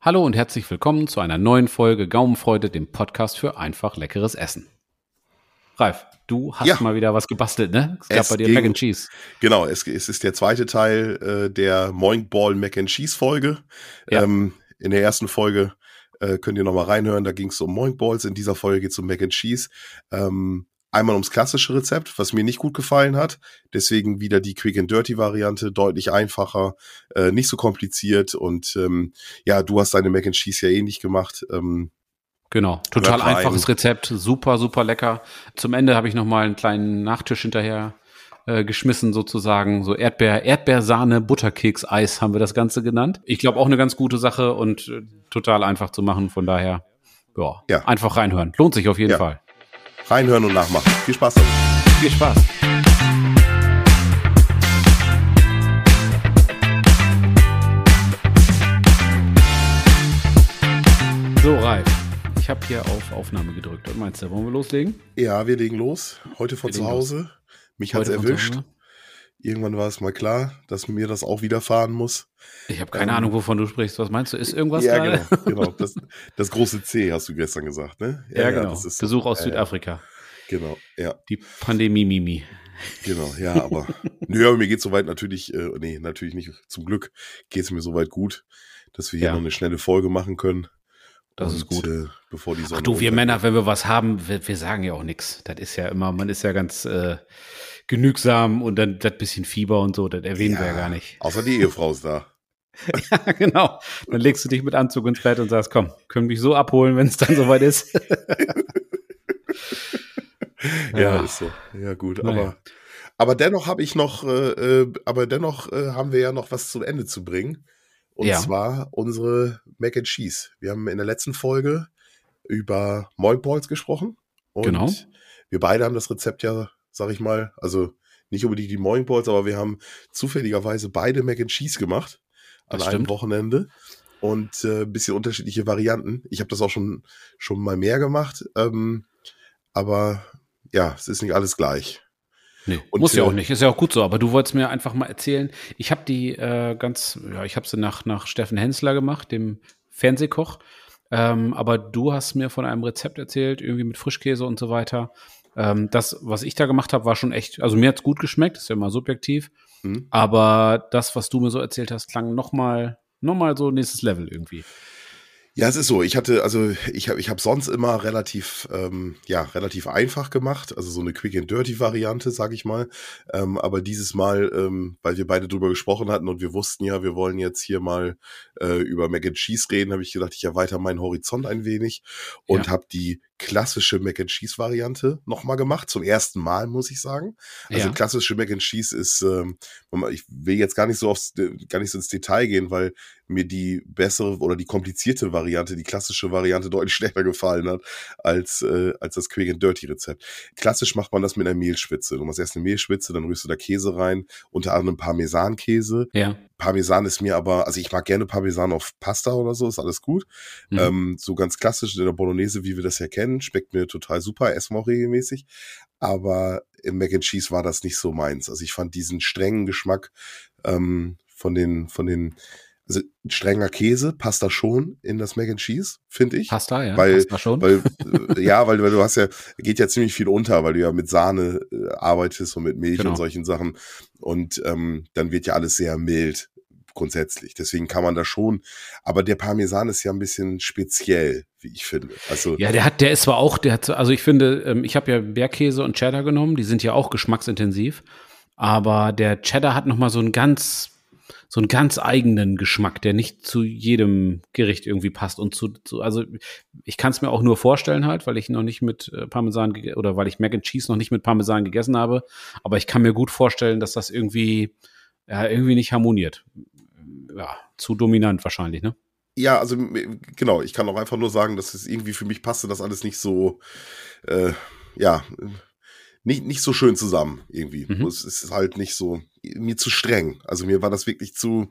Hallo und herzlich willkommen zu einer neuen Folge Gaumenfreude, dem Podcast für einfach leckeres Essen. Ralf, du hast Ja. mal wieder was gebastelt, ne? Es gab Es bei dir ging- Mac and Cheese. Genau, es, es ist der zweite Teil äh, der Moink Ball Mac and Cheese Folge. Ja. Ähm, in der ersten Folge äh, könnt ihr nochmal reinhören, da ging es um Moink Balls. In dieser Folge geht es um Mac and Cheese. Ähm, einmal ums klassische Rezept, was mir nicht gut gefallen hat. Deswegen wieder die Quick and Dirty Variante, deutlich einfacher, äh, nicht so kompliziert. Und ähm, ja, du hast deine Mac and Cheese ja ähnlich gemacht. Ähm, Genau, total einfaches Rezept, super, super lecker. Zum Ende habe ich noch mal einen kleinen Nachtisch hinterher äh, geschmissen sozusagen, so Erdbeer, Erdbeersahne, Butterkeks, Eis haben wir das Ganze genannt. Ich glaube auch eine ganz gute Sache und äh, total einfach zu machen, von daher ja, Ja. einfach reinhören. Lohnt sich auf jeden Ja. Fall. Reinhören und nachmachen. Viel Spaß damit. Viel Spaß. So, Ralf, ich habe hier auf Aufnahme gedrückt. Was meinst du, wollen wir loslegen? Ja, wir legen los. Heute von Wir zu Hause. Mich hat's Heute von zu erwischt. Irgendwann war es mal klar, dass mir das auch widerfahren muss. Ich habe keine Ähm, Ahnung, wovon du sprichst. Was meinst du? Ist irgendwas ja, gerade? genau. genau. Das, das große C hast du gestern gesagt, ne? Ja, genau. das ist. Besuch aus Ja, Südafrika. Genau, ja, Die Pandemie Mimi. genau, ja, aber nö, aber mir geht soweit natürlich, äh, nee, natürlich nicht. Zum Glück geht es mir soweit gut, dass wir hier Ja. noch eine schnelle Folge machen können. Das ist gut. Äh, bevor die Sonne Ach du, wir. Männer, wenn wir was haben, wir, wir sagen ja auch nichts. Das ist ja immer, man ist ja ganz äh, genügsam und dann das bisschen Fieber und so, das erwähnen wir ja gar nicht. Außer die Ehefrau ist da. genau. Dann legst du dich mit Anzug ins Bett und sagst, komm, können mich so abholen, wenn es dann soweit ist. Ja, ist so. Ja, gut. Naja. Aber, aber dennoch habe ich noch, äh, äh, aber dennoch äh, haben wir ja noch was zum Ende zu bringen. Und Ja. zwar unsere Mac and Cheese. Wir haben in der letzten Folge über Moink Balls gesprochen. Und Genau. wir beide haben das Rezept ja, sag ich mal, also nicht unbedingt die Moink Balls, aber wir haben zufälligerweise beide Mac and Cheese gemacht an einem. Wochenende. Und äh, ein bisschen unterschiedliche Varianten. Ich habe das auch schon, schon mal mehr gemacht. Ähm, aber ja, es ist nicht alles gleich. Nee, Und, muss ja äh, auch nicht, ist ja auch gut so. Aber du wolltest mir einfach mal erzählen. Ich habe die äh, ganz, ja, ich habe sie nach, nach Steffen Hensler gemacht, dem Fernsehkoch. Ähm, aber du hast mir von einem Rezept erzählt, irgendwie mit Frischkäse und so weiter. Ähm, das, was ich da gemacht habe, war schon echt, also mir hat's gut geschmeckt, ist ja immer subjektiv. Hm? Aber das, was du mir so erzählt hast, klang noch mal, noch mal so nächstes Level irgendwie. Ja, es ist so. Ich hatte, also ich habe ich hab sonst immer relativ, ähm, ja, relativ einfach gemacht, also so eine Quick and Dirty Variante, sag ich mal. Ähm, aber dieses Mal, ähm, weil wir beide drüber gesprochen hatten und wir wussten ja, wir wollen jetzt hier mal äh, über Mac and Cheese reden, habe ich gedacht, ich erweitere meinen Horizont ein wenig und Ja. habe die klassische Mac and Cheese Variante nochmal gemacht, zum ersten Mal, muss ich sagen. Also Ja. klassische Mac and Cheese ist, ähm, ich will jetzt gar nicht so aufs, gar nicht so ins Detail gehen, weil mir die bessere oder die komplizierte Variante, die klassische Variante deutlich schlechter gefallen hat als, äh, als das Quick and Dirty Rezept. Klassisch macht man das mit einer Mehlschwitze. Du machst erst eine Mehlschwitze, dann rührst du da Käse rein, unter anderem Parmesankäse. Ja. Parmesan ist mir aber, also ich mag gerne Parmesan auf Pasta oder so, ist alles gut. Mhm. Ähm, so ganz klassisch in der Bolognese, wie wir das ja kennen, schmeckt mir total super, essen wir auch regelmäßig. Aber im Mac and Cheese war das nicht so meins. Also ich fand diesen strengen Geschmack ähm, von den, von den, also ein strenger Käse passt da schon in das Mac and Cheese, finde ich. Pasta, ja. Weil- Pasta schon. Weil, äh, ja, weil, weil du hast ja, geht ja ziemlich viel unter, weil du ja mit Sahne äh, arbeitest und mit Milch Genau. und solchen Sachen. Und ähm, dann wird ja alles sehr mild grundsätzlich. Deswegen kann man da schon, aber der Parmesan ist ja ein bisschen speziell, wie ich finde. Also Ja, der hat, der ist zwar auch, der hat, so- also ich finde, ähm, ich habe ja Bergkäse und Cheddar genommen, die sind ja auch geschmacksintensiv, aber der Cheddar hat noch mal so einen ganz, so einen ganz eigenen Geschmack, der nicht zu jedem Gericht irgendwie passt und zu, zu also ich kann es mir auch nur vorstellen halt, weil ich noch nicht mit äh, Parmesan oder weil ich Mac and Cheese noch nicht mit Parmesan gegessen habe, aber ich kann mir gut vorstellen, dass das irgendwie, ja, irgendwie nicht harmoniert. Ja, zu dominant wahrscheinlich, ne? Ja, also genau, ich kann auch einfach nur sagen, dass es irgendwie für mich passte das alles nicht so, äh, ja, nicht, nicht so schön zusammen irgendwie. Mhm. Es ist halt nicht so, mir zu streng. Also mir war das wirklich zu,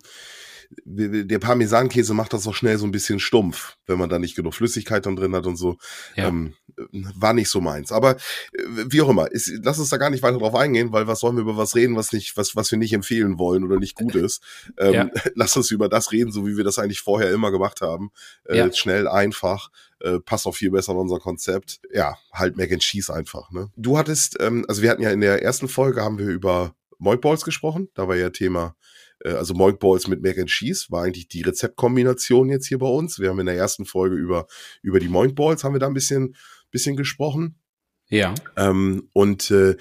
der Parmesankäse macht das auch schnell so ein bisschen stumpf, wenn man da nicht genug Flüssigkeit dann drin hat und so. Ja. Ähm, war nicht so meins. Aber äh, wie auch immer, ist, lass uns da gar nicht weiter drauf eingehen, weil was sollen wir über was reden, was nicht, was, was wir nicht empfehlen wollen oder nicht gut ist. Ähm, ja. Lass uns über das reden, so wie wir das eigentlich vorher immer gemacht haben. Äh, ja. Schnell, einfach. Äh, passt auch viel besser in unser Konzept. Ja, halt Mac and Cheese einfach. Ne? Du hattest, ähm, also wir hatten ja in der ersten Folge haben wir über Moikballs gesprochen. Da war ja Thema äh, also Moikballs mit Mac and Cheese war eigentlich die Rezeptkombination jetzt hier bei uns. Wir haben in der ersten Folge über, über die Moikballs haben wir da ein bisschen, bisschen gesprochen. Ja. Ähm, und äh,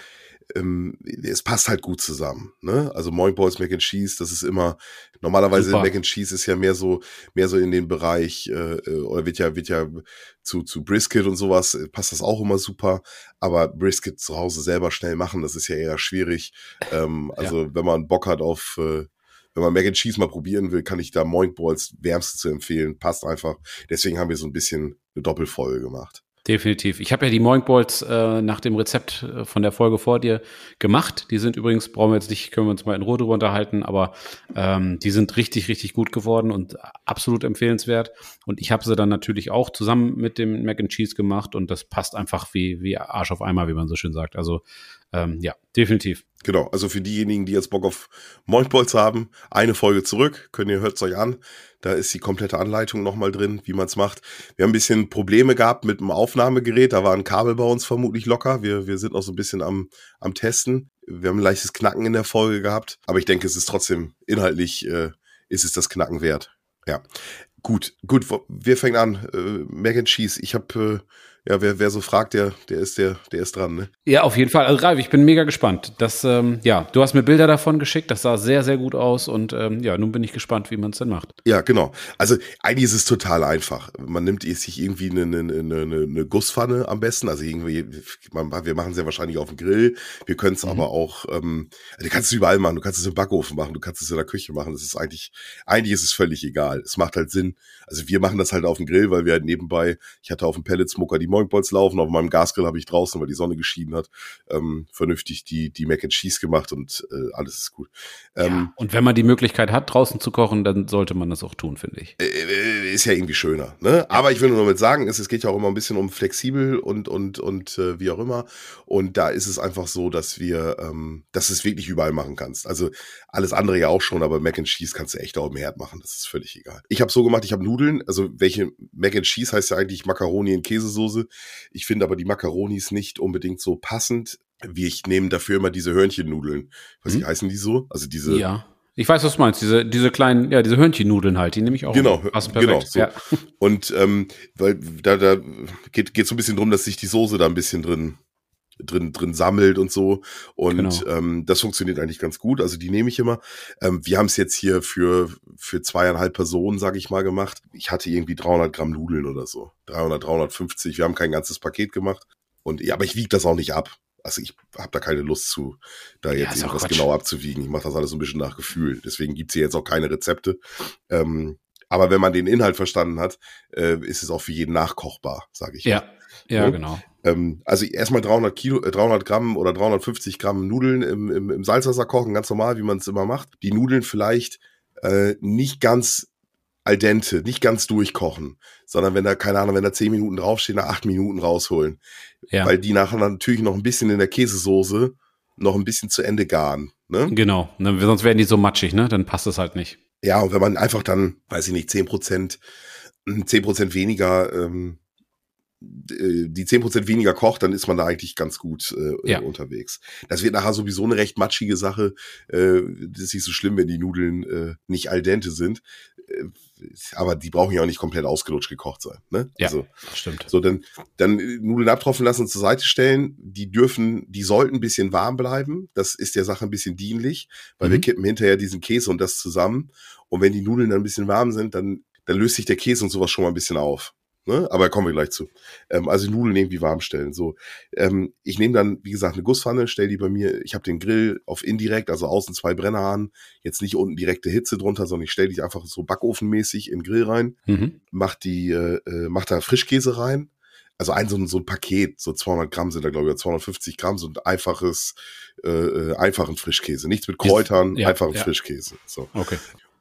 ähm, es passt halt gut zusammen. Ne? Also Moinkballs, Mac and Cheese, das ist immer normalerweise Super. Mac and Cheese ist ja mehr so mehr so in den Bereich äh, äh, oder wird ja wird ja zu zu Brisket und sowas äh, passt das auch immer super. Aber Brisket zu Hause selber schnell machen, das ist ja eher schwierig. Ähm, also ja. wenn man Bock hat auf äh, wenn man Mac and Cheese mal probieren will, kann ich da Moinkballs wärmste zu empfehlen. Passt einfach. Deswegen haben wir so ein bisschen eine Doppelfolge gemacht. Definitiv. Ich habe ja die Moinkballs äh, nach dem Rezept äh, von der Folge vor dir gemacht. Die sind übrigens, brauchen wir jetzt nicht, können wir uns mal in Ruhe drüber unterhalten, aber ähm, die sind richtig, richtig gut geworden und absolut empfehlenswert. Und ich habe sie dann natürlich auch zusammen mit dem Mac and Cheese gemacht und das passt einfach wie, wie Arsch auf Eimer, wie man so schön sagt. Also ähm, ja, definitiv. Genau, also für diejenigen, die jetzt Bock auf Moinkballs haben, eine Folge zurück, könnt ihr, hört's euch an. Da ist die komplette Anleitung nochmal drin, wie man es macht. Wir haben ein bisschen Probleme gehabt mit dem Aufnahmegerät. Da war ein Kabel bei uns vermutlich locker. Wir, wir sind noch so ein bisschen am, am Testen. Wir haben ein leichtes Knacken in der Folge gehabt. Aber ich denke, es ist trotzdem inhaltlich, äh, ist es das Knacken wert. Ja. Gut, gut, wir fangen an. Äh, Mac and Cheese. Ich habe äh, ja, wer, wer so fragt, der, der ist der, der ist dran, ne? Ja, auf jeden Fall. Also Ralf, ich bin mega gespannt. Das, ähm, ja, du hast mir Bilder davon geschickt, das sah sehr, sehr gut aus und ähm, ja, nun bin ich gespannt, wie man es denn macht. Ja, genau. Also eigentlich ist es total einfach. Man nimmt sich irgendwie eine, eine, eine, eine Gusspfanne am besten. Also irgendwie, man, wir machen es ja wahrscheinlich auf dem Grill. Wir können es mhm. aber auch, ähm, du kannst es überall machen. Du kannst es im Backofen machen, du kannst es in der Küche machen. Das ist eigentlich, eigentlich ist es völlig egal. Es macht halt Sinn. Also wir machen das halt auf dem Grill, weil wir halt nebenbei, ich hatte auf dem Pelletsmoker die Moinkballs laufen. Auf meinem Gasgrill habe ich draußen, weil die Sonne geschieden hat, ähm, vernünftig die, die Mac and Cheese gemacht und äh, alles ist gut. Ähm, ja, und wenn man die Möglichkeit hat, draußen zu kochen, dann sollte man das auch tun, finde ich. Äh, äh, ist ja irgendwie schöner. Ne? Aber ich will nur damit sagen, es, es geht ja auch immer ein bisschen um flexibel und, und, und äh, wie auch immer. Und da ist es einfach so, dass wir, ähm, dass es wirklich überall machen kannst. Also alles andere ja auch schon, aber Mac and Cheese kannst du echt auch im Herd machen. Das ist völlig egal. Ich habe so gemacht, ich habe Nudeln, also welche Mac and Cheese heißt ja eigentlich Macaroni in Käsesoße. Ich finde aber die Macaronis nicht unbedingt so passend. Wie ich nehme dafür immer diese Hörnchennudeln. Was hm? heißen die so? Also diese. Ja. Ich weiß, was du meinst. Diese, diese kleinen, ja, diese Hörnchennudeln halt, die nehme ich auch. Genau, genau. So. Ja. Und ähm, weil da, da geht, geht so ein bisschen drum, dass sich die Soße da ein bisschen drin drin, drin sammelt und so. Und genau. ähm, das funktioniert eigentlich ganz gut. Also die nehme ich immer. Ähm, wir haben es jetzt hier für, für zweieinhalb Personen, sage ich mal, gemacht. Ich hatte irgendwie 300 Gramm Nudeln oder so. 300, 350. Wir haben kein ganzes Paket gemacht. Und ja, aber ich wiege das auch nicht ab. Also ich habe da keine Lust zu, da jetzt ja, irgendwas genau abzuwiegen. Ich mache das alles so ein bisschen nach Gefühl. Deswegen gibt's hier jetzt auch keine Rezepte. Ähm, aber wenn man den Inhalt verstanden hat, äh, ist es auch für jeden nachkochbar, sage ich. Ja, ja, ja, genau. Ähm, also erstmal 300 Kilo, äh, 300 Gramm oder 350 Gramm Nudeln im, im, im Salzwasser kochen, ganz normal, wie man es immer macht. Die Nudeln vielleicht äh, nicht ganz al dente, nicht ganz durchkochen, sondern wenn da, keine Ahnung, wenn da 10 Minuten draufstehen, nach 8 Minuten rausholen. Ja. Weil die nachher natürlich noch ein bisschen in der Käsesoße noch ein bisschen zu Ende garen. Ne? Genau, ne, sonst werden die so matschig, ne? Dann passt es halt nicht. Ja, und wenn man einfach dann, weiß ich nicht, 10 Prozent, 10 Prozent weniger ähm, äh, die zehn Prozent weniger kocht, dann ist man da eigentlich ganz gut äh, ja. unterwegs. Das wird nachher sowieso eine recht matschige Sache. Äh, das ist nicht so schlimm, wenn die Nudeln äh, nicht al dente sind. Äh, aber die brauchen ja auch nicht komplett ausgelutscht gekocht sein. Ne? Ja, also, stimmt. So, dann, dann Nudeln abtropfen lassen und zur Seite stellen. Die dürfen, die sollten ein bisschen warm bleiben. Das ist der Sache ein bisschen dienlich, weil mhm. wir kippen hinterher diesen Käse und das zusammen. Und wenn die Nudeln dann ein bisschen warm sind, dann, dann löst sich der Käse und sowas schon mal ein bisschen auf. Ne? Aber kommen wir gleich zu. Ähm, also Nudeln irgendwie warm stellen. So, ähm, ich nehme dann, wie gesagt, eine Gusspfanne, stell die bei mir. Ich habe den Grill auf indirekt, also außen zwei Brenner an. Jetzt nicht unten direkte Hitze drunter, sondern ich stelle die einfach so backofenmäßig in den Grill rein. Mhm. Mach die, äh, äh, mach da Frischkäse rein. Also ein so ein, so ein Paket, so 200 Gramm sind da glaube ich, 250 Gramm, so ein einfaches, äh, äh, einfachen Frischkäse. Nichts mit Kräutern, ja, einfachen ja. Frischkäse. So. Okay.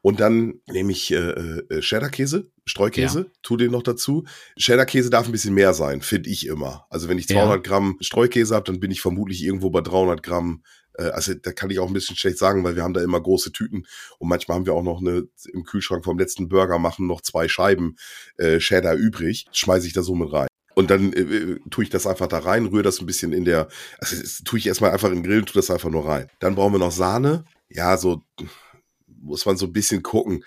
Und dann nehme ich äh, äh, Cheddar-Käse, Streukäse, ja. tu den noch dazu. Cheddar-Käse darf ein bisschen mehr sein, finde ich immer. Also wenn ich 200 ja. Gramm Streukäse habe, dann bin ich vermutlich irgendwo bei 300 Gramm äh, also da kann ich auch ein bisschen schlecht sagen, weil wir haben da immer große Tüten und manchmal haben wir auch noch eine im Kühlschrank vom letzten Burger machen noch zwei Scheiben äh, Cheddar übrig, schmeiße ich da so mit rein. Und dann äh, äh, tue ich das einfach da rein, rühre das ein bisschen in der, also tue ich erstmal einfach in den Grill, tue das einfach nur rein. Dann brauchen wir noch Sahne. Ja, so muss man so ein bisschen gucken.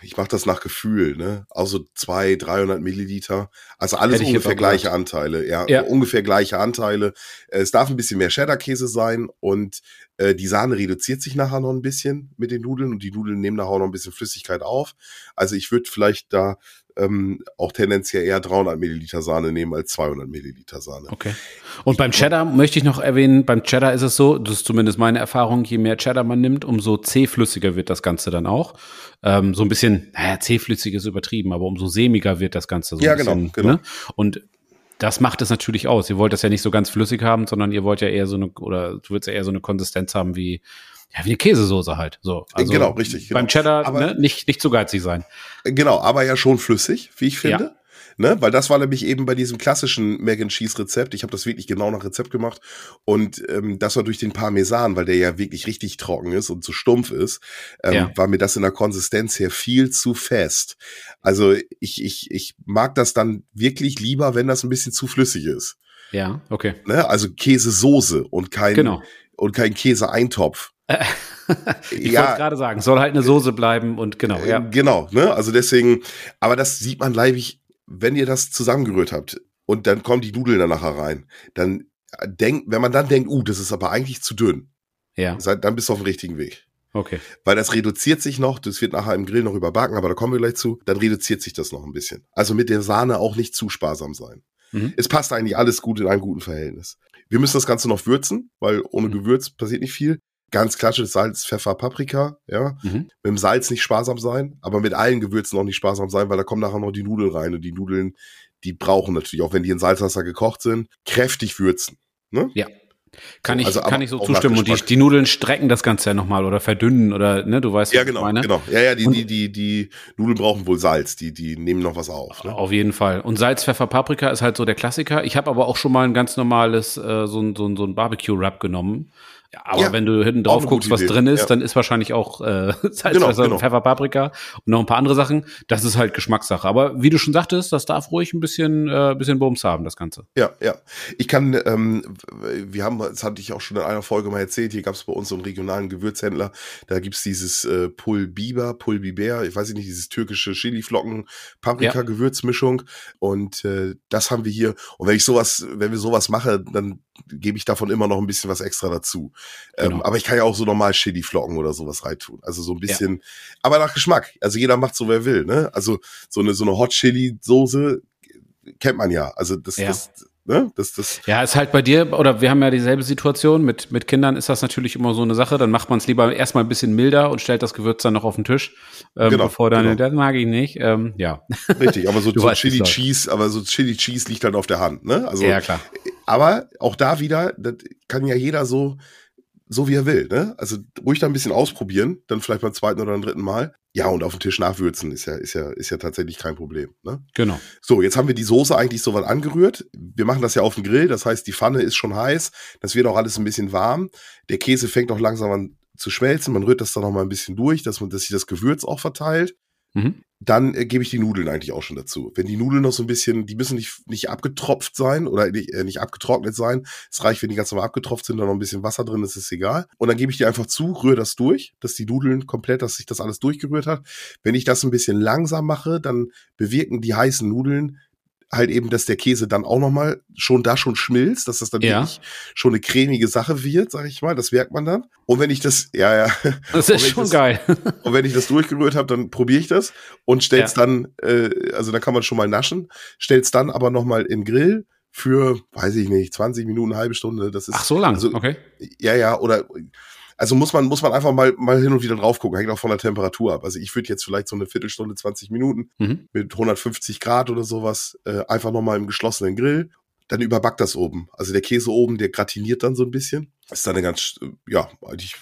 Ich mache das nach Gefühl, ne? Also zwei, 300 Milliliter. Also alles ungefähr gleiche Anteile. Ja, ja, ungefähr gleiche Anteile. Es darf ein bisschen mehr Cheddar-Käse sein und äh, die Sahne reduziert sich nachher noch ein bisschen mit den Nudeln und die Nudeln nehmen nachher auch noch ein bisschen Flüssigkeit auf. Also ich würde vielleicht da ähm, auch tendenziell eher 300 Milliliter Sahne nehmen als 200 Milliliter Sahne. Okay. Und beim Cheddar möchte ich noch erwähnen, beim Cheddar ist es so, das ist zumindest meine Erfahrung, je mehr Cheddar man nimmt, umso zähflüssiger wird das Ganze dann auch. Ähm, so ein bisschen, naja, zähflüssig ist übertrieben, aber umso sämiger wird das Ganze so Ja, genau, bisschen, genau. Ne? Und das macht es natürlich aus. Ihr wollt das ja nicht so ganz flüssig haben, sondern ihr wollt ja eher so eine, oder du willst ja eher so eine Konsistenz haben wie, ja, wie eine Käsesoße halt. So, also genau, richtig. Genau. Beim Cheddar aber, ne, nicht, nicht zu geizig sein. Genau, aber ja schon flüssig, wie ich finde. Ja. Ne? Weil das war nämlich eben bei diesem klassischen Mac and Cheese Rezept. Ich habe das wirklich genau nach Rezept gemacht. Und ähm, das war durch den Parmesan, weil der ja wirklich richtig trocken ist und zu stumpf ist, ähm, ja. war mir das in der Konsistenz her viel zu fest. Also ich, ich, ich mag das dann wirklich lieber, wenn das ein bisschen zu flüssig ist. Ja, okay. Ne? Also Käsesoße und kein, genau. und kein Käseeintopf. ich ja, wollte gerade sagen, soll halt eine Soße bleiben und genau, ja. Äh, genau, ne? Also deswegen, aber das sieht man leibig, wenn ihr das zusammengerührt habt und dann kommen die Nudeln dann nachher rein, dann denkt, wenn man dann denkt, uh, das ist aber eigentlich zu dünn, ja. dann bist du auf dem richtigen Weg. Okay. Weil das reduziert sich noch, das wird nachher im Grill noch überbacken, aber da kommen wir gleich zu, dann reduziert sich das noch ein bisschen. Also mit der Sahne auch nicht zu sparsam sein. Mhm. Es passt eigentlich alles gut in einem guten Verhältnis. Wir müssen das Ganze noch würzen, weil ohne mhm. Gewürz passiert nicht viel. Ganz klassisch Salz, Pfeffer, Paprika, ja. Mhm. Mit dem Salz nicht sparsam sein, aber mit allen Gewürzen auch nicht sparsam sein, weil da kommen nachher noch die Nudeln rein und die Nudeln, die brauchen natürlich, auch wenn die in Salzwasser gekocht sind, kräftig würzen. Ne? Ja. Kann ich, also, kann ich so zustimmen. Und die, die Nudeln strecken das Ganze ja nochmal oder verdünnen oder, ne, du weißt, ja, genau, meine. genau. Ja, ja, die, die, die, die Nudeln brauchen wohl Salz. Die, die nehmen noch was auf. Ne? Auf jeden Fall. Und Salz, Pfeffer, Paprika ist halt so der Klassiker. Ich habe aber auch schon mal ein ganz normales, äh, so ein, so ein, so ein Barbecue-Rub genommen. Ja, aber ja, wenn du hinten drauf guckst, was Idee. drin ist, ja. dann ist wahrscheinlich auch äh, Salz, genau, genau. Pfeffer, Paprika und noch ein paar andere Sachen. Das ist halt Geschmackssache. Aber wie du schon sagtest, das darf ruhig ein bisschen, äh, bisschen Bums haben, das Ganze. Ja, ja. Ich kann, ähm, wir haben, das hatte ich auch schon in einer Folge mal erzählt, hier gab es bei uns so einen regionalen Gewürzhändler, da gibt's dieses äh, Pul Biber, Pul Biber, ich weiß nicht, dieses türkische Chiliflocken, Paprika-Gewürzmischung. Und äh, das haben wir hier. Und wenn ich sowas, wenn wir sowas mache, dann gebe ich davon immer noch ein bisschen was extra dazu. Ähm, genau. Aber ich kann ja auch so normal Chili-Flocken oder sowas reintun. Also so ein bisschen, ja. aber nach Geschmack. Also jeder macht so, wer will, ne? Also so eine, so eine Hot Chili-Soße kennt man ja. Also das, ja. das, Ne? Das, das ja, ist halt bei dir, oder wir haben ja dieselbe Situation, mit, mit Kindern ist das natürlich immer so eine Sache, dann macht man es lieber erstmal ein bisschen milder und stellt das Gewürz dann noch auf den Tisch, ähm, genau, bevor dann, genau. das mag ich nicht, ähm, ja. Richtig, aber so, so Chili Cheese, aber so Chili Cheese liegt halt auf der Hand, ne? Also, ja, klar. Aber auch da wieder, das kann ja jeder so, so wie er will, ne? Also ruhig da ein bisschen ausprobieren, dann vielleicht beim zweiten oder dritten Mal. Ja, und auf dem Tisch nachwürzen ist ja, ist ja, ist ja tatsächlich kein Problem, ne? Genau. So, jetzt haben wir die Soße eigentlich so weit angerührt. Wir machen das ja auf dem Grill, das heißt, die Pfanne ist schon heiß, das wird auch alles ein bisschen warm. Der Käse fängt auch langsam an zu schmelzen, man rührt das dann noch mal ein bisschen durch, dass man, dass sich das Gewürz auch verteilt. Mhm dann äh, gebe ich die Nudeln eigentlich auch schon dazu. Wenn die Nudeln noch so ein bisschen, die müssen nicht, nicht abgetropft sein oder nicht, äh, nicht abgetrocknet sein. Es reicht, wenn die ganz normal abgetropft sind, da noch ein bisschen Wasser drin ist, ist egal. Und dann gebe ich die einfach zu, rühre das durch, dass die Nudeln komplett, dass sich das alles durchgerührt hat. Wenn ich das ein bisschen langsam mache, dann bewirken die heißen Nudeln halt eben, dass der Käse dann auch nochmal schon da schon schmilzt, dass das dann ja. wirklich schon eine cremige Sache wird, sag ich mal. Das merkt man dann. Und wenn ich das, ja, ja. Das ist schon das, geil. und wenn ich das durchgerührt habe, dann probiere ich das und stell's ja. dann, äh, also dann kann man schon mal naschen, stell's dann aber nochmal in Grill für, weiß ich nicht, 20 Minuten, eine halbe Stunde. Das ist, Ach, so lang, also, okay. Ja, ja, oder also muss man, muss man einfach mal, mal hin und wieder drauf gucken, hängt auch von der Temperatur ab. Also ich würde jetzt vielleicht so eine Viertelstunde, 20 Minuten mhm. mit 150 Grad oder sowas, äh, einfach nochmal im geschlossenen Grill. Dann überbackt das oben. Also der Käse oben, der gratiniert dann so ein bisschen. Ist dann eine ganz, äh, ja, eigentlich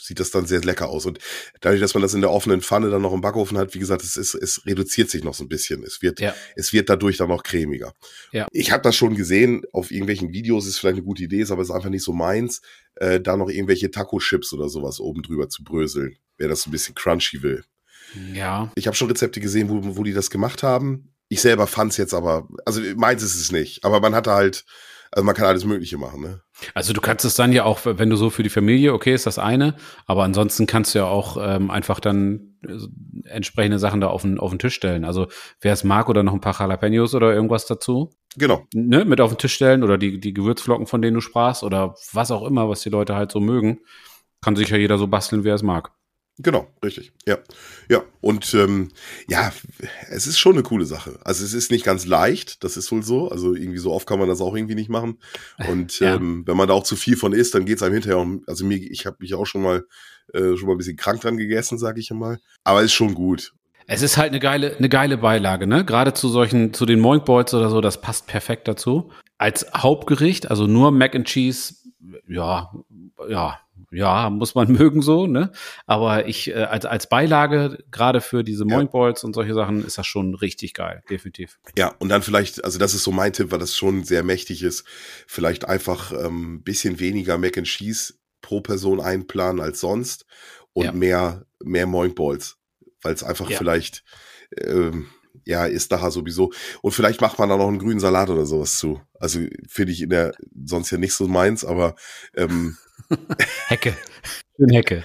sieht das dann sehr lecker aus. Und dadurch, dass man das in der offenen Pfanne dann noch im Backofen hat, wie gesagt, es, ist, es reduziert sich noch so ein bisschen. Es wird, ja. es wird dadurch dann noch cremiger. Ja. Ich habe das schon gesehen, auf irgendwelchen Videos ist vielleicht eine gute Idee, ist aber ist einfach nicht so meins, äh, da noch irgendwelche Taco-Chips oder sowas oben drüber zu bröseln, wer das ein bisschen crunchy will. Ja. Ich habe schon Rezepte gesehen, wo, wo die das gemacht haben. Ich selber fand's jetzt aber, also meins ist es nicht, aber man hatte halt also man kann alles Mögliche machen, ne? Also du kannst es dann ja auch, wenn du so für die Familie, okay, ist das eine, aber ansonsten kannst du ja auch ähm, einfach dann äh, entsprechende Sachen da auf den, auf den Tisch stellen. Also wer es mag oder noch ein paar Jalapenos oder irgendwas dazu. Genau. Ne, mit auf den Tisch stellen oder die, die Gewürzflocken, von denen du sprachst oder was auch immer, was die Leute halt so mögen. Kann sich ja jeder so basteln, wie er es mag. Genau, richtig. Ja. Ja. Und ähm, ja, es ist schon eine coole Sache. Also es ist nicht ganz leicht, das ist wohl so. Also irgendwie so oft kann man das auch irgendwie nicht machen. Und ja. ähm, wenn man da auch zu viel von isst, dann geht es einem hinterher um, also mir, ich habe mich auch schon mal äh, schon mal ein bisschen krank dran gegessen, sage ich einmal. Aber ist schon gut. Es ist halt eine geile, eine geile Beilage, ne? Gerade zu solchen, zu den Moink Balls oder so, das passt perfekt dazu. Als Hauptgericht, also nur Mac and Cheese, ja, ja, ja, muss man mögen so, ne? Aber ich, äh, als, als Beilage, gerade für diese Moink Balls und solche Sachen, ist das schon richtig geil, definitiv. Ja, und dann vielleicht, also das ist so mein Tipp, weil das schon sehr mächtig ist, vielleicht einfach ähm, bisschen weniger Mac and Cheese pro Person einplanen als sonst und ja. mehr, mehr Moink Balls. Weil es einfach ja. vielleicht, ähm, ja, ist daher sowieso. Und vielleicht macht man da noch einen grünen Salat oder sowas zu. Also finde ich in der sonst ja nicht so meins, aber ähm, Hecke. Schön Hecke.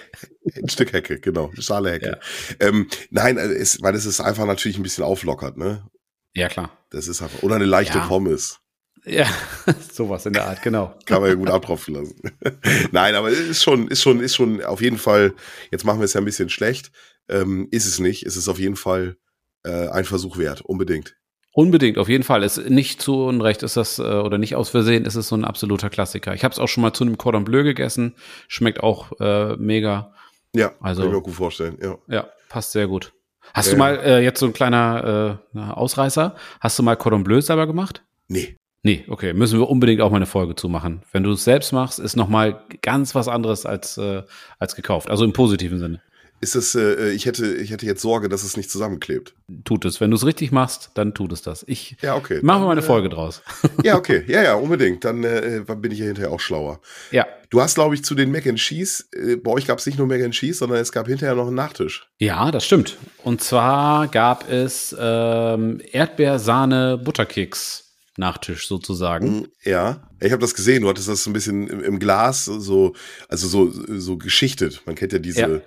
Ein Stück Hecke, genau. Schale Hecke. Ja. Ähm, nein, es, weil es ist einfach natürlich ein bisschen auflockert, ne? Ja, klar. Das ist einfach. Oder eine leichte ja. Pommes. Ja, sowas in der Art, genau. Kann man ja gut abtropfen lassen. Nein, aber es ist schon, ist schon, ist schon auf jeden Fall, jetzt machen wir es ja ein bisschen schlecht. Ähm, ist es nicht. Es ist auf jeden Fall äh, ein Versuch wert, unbedingt. Unbedingt, auf jeden Fall. Ist nicht zu Unrecht ist das, äh, oder nicht aus Versehen, ist es so ein absoluter Klassiker. Ich habe es auch schon mal zu einem Cordon Bleu gegessen. Schmeckt auch äh, mega. Ja, also, kann ich mir gut vorstellen. Ja, ja passt sehr gut. Hast äh, du mal äh, jetzt so ein kleiner äh, Ausreißer? Hast du mal Cordon Bleu selber gemacht? Nee. Nee, okay, müssen wir unbedingt auch mal eine Folge zu machen. Wenn du es selbst machst, ist noch mal ganz was anderes als äh, als gekauft, also im positiven Sinne ist es, äh, ich hätte, ich hätte jetzt Sorge, dass es nicht zusammenklebt. Tut es. Wenn du es richtig machst, dann tut es das. Ich ja, okay. Machen wir mal eine äh, Folge draus. Ja, okay. Ja, ja, unbedingt. Dann äh, bin ich ja hinterher auch schlauer. Ja. Du hast, glaube ich, zu den Mac and Cheese, äh, bei euch gab es nicht nur Mac and Cheese, sondern es gab hinterher noch einen Nachtisch. Ja, das stimmt. Und zwar gab es ähm, Erdbeersahne-Butterkeks. Nachtisch sozusagen. Mm, ja, ich habe das gesehen. Du hattest das so ein bisschen im, im, Glas so, also so so geschichtet. Man kennt ja diese ja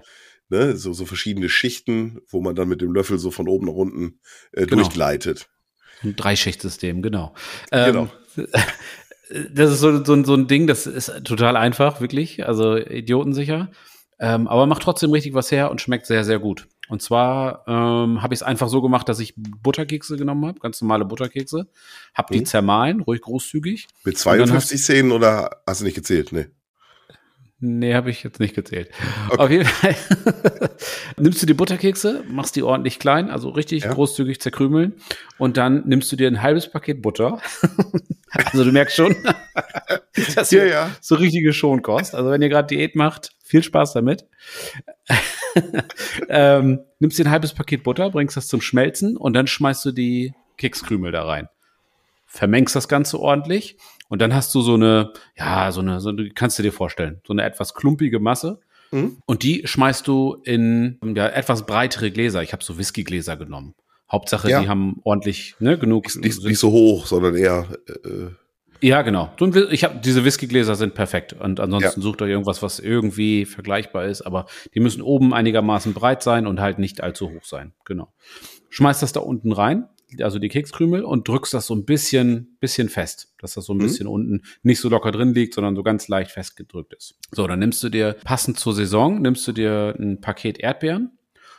ne, so, so verschiedene Schichten, wo man dann mit dem Löffel so von oben nach unten äh, genau. durchgleitet. Ein Dreischichtsystem, genau. Ähm, genau. das ist so, so, so ein Ding, das ist total einfach, wirklich, also idiotensicher. Ähm, aber macht trotzdem richtig was her und schmeckt sehr, sehr gut. Und zwar ähm, habe ich es einfach so gemacht, dass ich Butterkekse genommen habe, ganz normale Butterkekse, habe die mhm. zermahlen, ruhig großzügig. Mit 52 Szenen oder hast du nicht gezählt? Nee. Nee, habe ich jetzt nicht gezählt. Okay. Auf jeden Fall nimmst du die Butterkekse, machst die ordentlich klein, also richtig ja. großzügig zerkrümeln und dann nimmst du dir ein halbes Paket Butter. also du merkst schon, dass ja, ja. so richtige Schonkost. Also wenn ihr gerade Diät macht, viel Spaß damit. ähm, nimmst dir ein halbes Paket Butter, bringst das zum Schmelzen und dann schmeißt du die Kekskrümel da rein. Vermengst das Ganze ordentlich und dann hast du so eine, ja, so eine, so, kannst du dir vorstellen, so eine etwas klumpige Masse. Mhm. Und die schmeißt du in ja, etwas breitere Gläser. Ich habe so Whiskygläser genommen. Hauptsache, ja. die haben ordentlich ne, genug. Nicht, nicht so hoch, sondern eher. Äh, ja, genau. Ich habe diese Whiskygläser sind perfekt. Und ansonsten ja. sucht euch irgendwas, was irgendwie vergleichbar ist. Aber die müssen oben einigermaßen breit sein und halt nicht allzu hoch sein. Genau. Schmeißt das da unten rein also die Kekskrümel und drückst das so ein bisschen, bisschen fest, dass das so ein mhm. bisschen unten nicht so locker drin liegt, sondern so ganz leicht festgedrückt ist. So, dann nimmst du dir passend zur Saison, nimmst du dir ein Paket Erdbeeren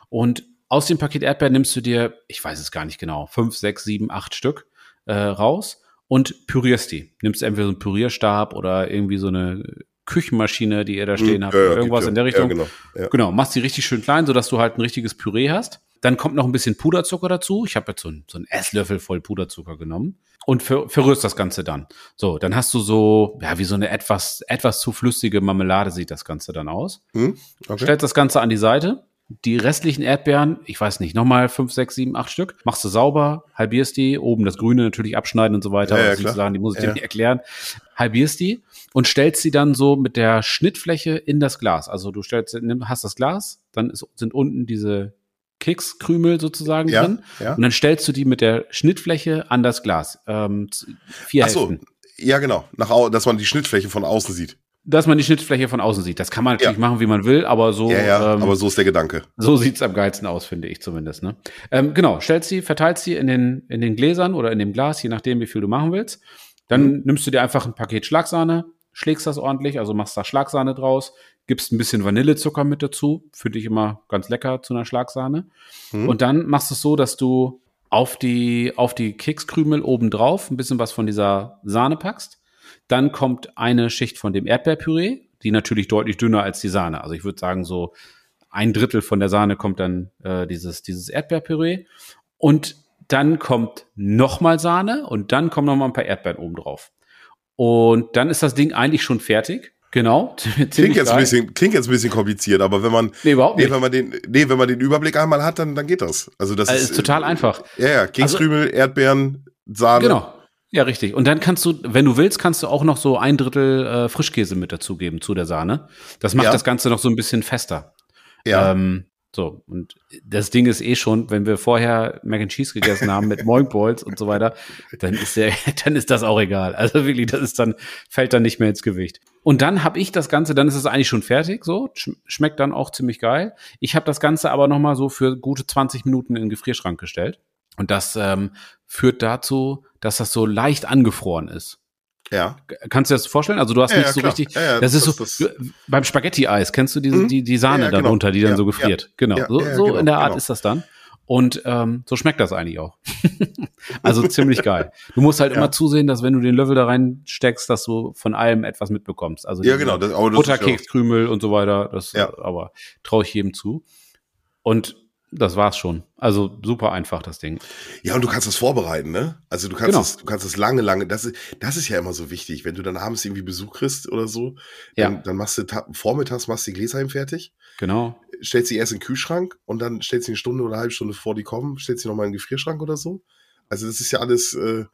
und aus dem Paket Erdbeeren nimmst du dir, ich weiß es gar nicht genau, fünf, sechs, sieben, acht Stück äh, raus und pürierst die. Nimmst entweder so einen Pürierstab oder irgendwie so eine Küchenmaschine, die ihr da stehen mhm. habt, ja, irgendwas ja, in der Richtung. Ja, genau. genau, machst die richtig schön klein, sodass du halt ein richtiges Püree hast Dann kommt noch ein bisschen Puderzucker dazu. Ich habe jetzt so, ein, so einen Esslöffel voll Puderzucker genommen und ver verrührst das Ganze dann. So, dann hast du so, ja, wie so eine etwas, etwas zu flüssige Marmelade sieht das Ganze dann aus. Hm, okay. Stellst das Ganze an die Seite. Die restlichen Erdbeeren, ich weiß nicht, nochmal fünf, sechs, sieben, acht Stück, machst du sauber, halbierst die, oben das Grüne natürlich abschneiden und so weiter. Ja, ja. Sagen, die muss ich ja. dir nicht erklären. Halbierst die und stellst sie dann so mit der Schnittfläche in das Glas. Also du stellst, hast das Glas, dann ist, sind unten diese Kekskrümel sozusagen ja, drin. Ja. Und dann stellst du die mit der Schnittfläche an das Glas. Ähm, vier Ach so, ja genau, Nach, dass man die Schnittfläche von außen sieht. Dass man die Schnittfläche von außen sieht. Das kann man natürlich ja. machen, wie man will, aber so. Ja, ja, ähm, aber so ist der Gedanke. So sieht's am geilsten aus, finde ich zumindest. Ne? Ähm, genau, stellst sie, verteilst sie in den, in den Gläsern oder in dem Glas, je nachdem, wie viel du machen willst. Dann mhm. nimmst du dir einfach ein Paket Schlagsahne, schlägst das ordentlich, also machst da Schlagsahne draus, gibst ein bisschen Vanillezucker mit dazu, finde ich immer ganz lecker zu einer Schlagsahne. Mhm. Und dann machst du es so, dass du auf die, auf die Kekskrümel oben drauf ein bisschen was von dieser Sahne packst. Dann kommt eine Schicht von dem Erdbeerpüree, die natürlich deutlich dünner als die Sahne. Also ich würde sagen, so ein Drittel von der Sahne kommt dann äh, dieses, dieses Erdbeerpüree. Und dann kommt nochmal Sahne und dann kommen nochmal ein paar Erdbeeren oben drauf. Und dann ist das Ding eigentlich schon fertig. Genau. Klingt jetzt, ein bisschen, klingt jetzt ein bisschen kompliziert, aber wenn man, nee, überhaupt nicht. Nee, wenn man den, nee, wenn man den Überblick einmal hat, dann, dann geht das. Also das also ist, ist total einfach. Ja, ja, Kekskrümel, also, Erdbeeren, Sahne. Genau. Ja, richtig. Und dann kannst du, wenn du willst, kannst du auch noch so ein Drittel äh, Frischkäse mit dazugeben zu der Sahne. Das macht ja. das Ganze noch so ein bisschen fester. Ja. Ähm, so, und das Ding ist eh schon, wenn wir vorher Mac and Cheese gegessen haben mit Moink Balls und so weiter, dann ist der, dann ist das auch egal. Also wirklich, das ist dann, fällt dann nicht mehr ins Gewicht. Und dann habe ich das Ganze, dann ist es eigentlich schon fertig, so, schmeckt dann auch ziemlich geil. Ich habe das Ganze aber nochmal so für gute 20 Minuten in den Gefrierschrank gestellt. Und das ähm, führt dazu, dass das so leicht angefroren ist. Ja. Kannst du dir das vorstellen? Also du hast ja, nicht ja, so klar. richtig. Ja, das, das, ist so das beim Spaghetti-Eis kennst du diese, mhm. die, die Sahne genau. darunter, die dann so gefriert. Genau. so, so genau, in der Art genau. ist das dann. Und ähm, so schmeckt das eigentlich auch. also ziemlich geil. Du musst halt immer zusehen, dass wenn du den Löffel da reinsteckst, dass du von allem etwas mitbekommst. Also ja, genau. Das, Butterkekskrümel und so weiter. Das aber traue ich jedem zu. Und das war's schon. Also super einfach das Ding. Ja, und du kannst das vorbereiten, ne? Also du kannst genau. das, du kannst das lange, lange. Das ist, das ist ja immer so wichtig, wenn du dann abends irgendwie Besuch kriegst oder so. Dann, ja. dann machst du vormittags machst du die Gläser eben fertig. Genau. Stellst sie erst in den Kühlschrank und dann stellst sie eine Stunde oder eine halbe Stunde vor die kommen, stellst sie nochmal in den Gefrierschrank oder so. Also das ist ja alles äh,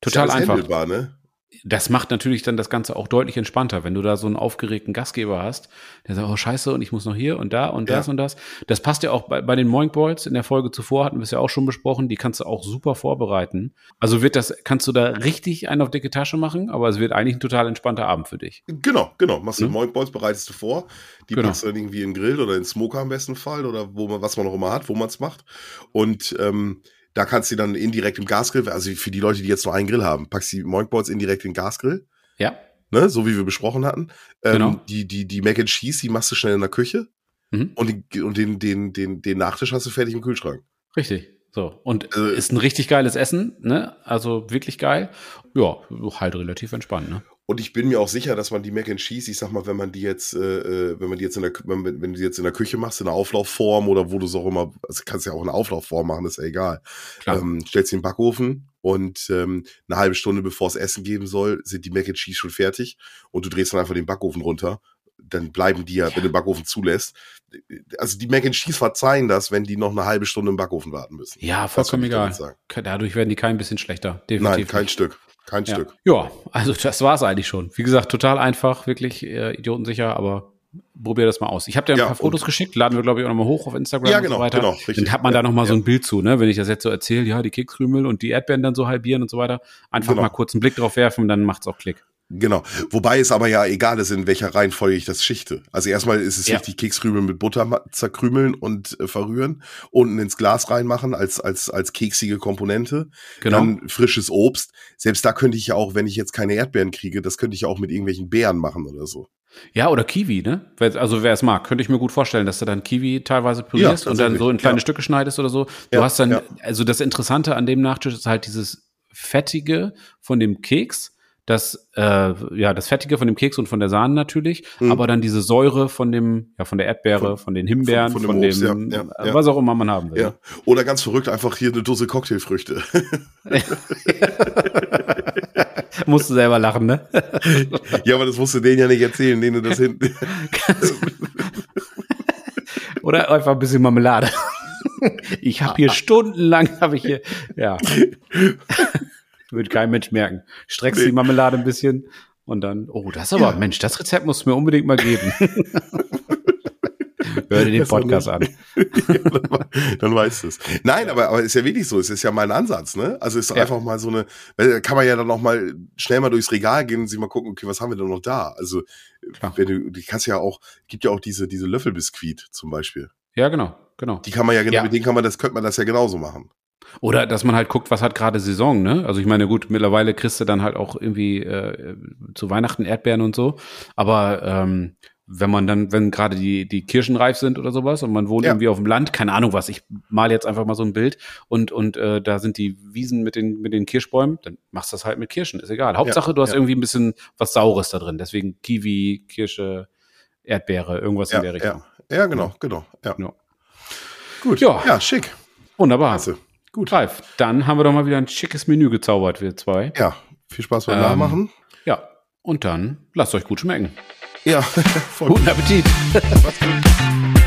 total alles einfach. Ne? Das macht natürlich dann das Ganze auch deutlich entspannter, wenn du da so einen aufgeregten Gastgeber hast, der sagt, oh scheiße, und ich muss noch hier und da und das ja. und das. Das passt ja auch bei, bei den Moink Balls in der Folge zuvor, hatten wir es ja auch schon besprochen, die kannst du auch super vorbereiten. Also wird das, kannst du da richtig einen auf dicke Tasche machen, aber es wird eigentlich ein total entspannter Abend für dich. Genau, genau. Machst du hm? Moink Balls, bereitest du vor, die genau. packst du dann irgendwie in den Grill oder in den Smoker im besten Fall oder wo man, was man auch immer hat, wo man es macht. Und ähm, da kannst du dann indirekt im Gasgrill, also für die Leute, die jetzt nur einen Grill haben, packst du die Moinkballs indirekt in den Gasgrill. Ja. Ne, so wie wir besprochen hatten. Ähm, genau. Die, die, die Mac and Cheese, die machst du schnell in der Küche. Mhm. Und, die, und den, den, den, den Nachtisch hast du fertig im Kühlschrank. Richtig. So. Und äh, ist ein richtig geiles Essen, ne? Also wirklich geil. Ja, halt relativ entspannt, ne? Und ich bin mir auch sicher, dass man die Mac and Cheese, ich sag mal, wenn man die jetzt, äh, äh wenn man die jetzt in der, wenn, wenn du die jetzt in der Küche machst, in der Auflaufform oder wo du es auch immer, also kannst ja auch eine Auflaufform machen, ist ja egal. Ähm, stellst den Backofen und ähm, eine halbe Stunde bevor es Essen geben soll, sind die Mac and Cheese schon fertig und du drehst dann einfach den Backofen runter. Dann bleiben die ja, ja. wenn du den Backofen zulässt. Also die Mac and Cheese verzeihen das, wenn die noch eine halbe Stunde im Backofen warten müssen. Ja, vollkommen egal. Dadurch werden die kein bisschen schlechter. Definitiv. Nein, kein Stück. Kein ja. Stück. Ja, also das war es eigentlich schon. Wie gesagt, total einfach, wirklich äh, idiotensicher, aber probier das mal aus. Ich habe dir ein ja, paar Fotos geschickt, laden wir, glaube ich, auch nochmal hoch auf Instagram ja, genau, und so weiter. Genau, richtig. Dann hat man da nochmal ja. so ein Bild zu, ne? Wenn ich das jetzt so erzähle, ja, die Kekskrümel und die Erdbeeren dann so halbieren und so weiter. Einfach genau. mal kurz einen Blick drauf werfen, dann macht's auch Klick. Genau. Wobei es aber ja egal ist, in welcher Reihenfolge ich das schichte. Also erstmal ist es ja. wichtig, Kekskrümel mit Butter zerkrümeln und äh, verrühren, unten ins Glas reinmachen als, als, als keksige Komponente. Genau. Dann frisches Obst. Selbst da könnte ich ja auch, wenn ich jetzt keine Erdbeeren kriege, das könnte ich ja auch mit irgendwelchen Beeren machen oder so. Ja, oder Kiwi, ne? Also wer es mag, könnte ich mir gut vorstellen, dass du dann Kiwi teilweise pürierst ja, und dann so in kleine ja. Stücke schneidest oder so. Du hast dann, also das Interessante an dem Nachtisch ist halt dieses Fettige von dem Keks das, äh, ja, das Fettige von dem Keks und von der Sahne natürlich, mhm. aber dann diese Säure von dem, ja, von der Erdbeere, von, von den Himbeeren, von, von dem, Obst, dem ja, ja, was auch immer man haben will. Ja. Oder ganz verrückt, einfach hier eine Dose Cocktailfrüchte. musst du selber lachen, ne? ja, aber das musst du denen ja nicht erzählen, denen du das hinten. Oder einfach ein bisschen Marmelade. Ich habe hier stundenlang, habe ich hier, ja. Würde kein Mensch merken. Streckst nee. die Marmelade ein bisschen und dann, oh, das aber, ja. Mensch, das Rezept musst du mir unbedingt mal geben. Hör dir den Podcast an. ja, dann, dann weißt du es. Nein, ja. aber, aber ist ja wirklich so. Es ist ja mal ein Ansatz, ne? Also ist ja. einfach mal so eine, da kann man ja dann auch mal schnell mal durchs Regal gehen und sich mal gucken, okay, was haben wir denn noch da? Also, wenn du, du kannst ja auch, gibt ja auch diese, diese Löffelbiskuit zum Beispiel. Ja, genau, genau. Die kann man ja genau, mit denen kann man das, könnte man das ja genauso machen. Oder dass man halt guckt, was hat gerade Saison, ne? Also ich meine, gut, mittlerweile kriegst du dann halt auch irgendwie äh, zu Weihnachten Erdbeeren und so. Aber ähm, wenn man dann, wenn gerade die, die Kirschen reif sind oder sowas und man wohnt ja. irgendwie auf dem Land, keine Ahnung was, ich mal jetzt einfach mal so ein Bild und, und äh, da sind die Wiesen mit den, mit den Kirschbäumen, dann machst du das halt mit Kirschen, ist egal. Hauptsache, ja, du hast ja. irgendwie ein bisschen was Saures da drin. Deswegen Kiwi, Kirsche, Erdbeere, irgendwas in der Richtung. Ja, genau, genau. Ja. Gut, ja. ja, schick. Wunderbar. Klasse. Gut. Ralf, dann haben wir doch mal wieder ein schickes Menü gezaubert, wir zwei. Ja, viel Spaß beim ähm, Nachmachen. Ja, und dann lasst euch gut schmecken. Ja, voll Guten Appetit.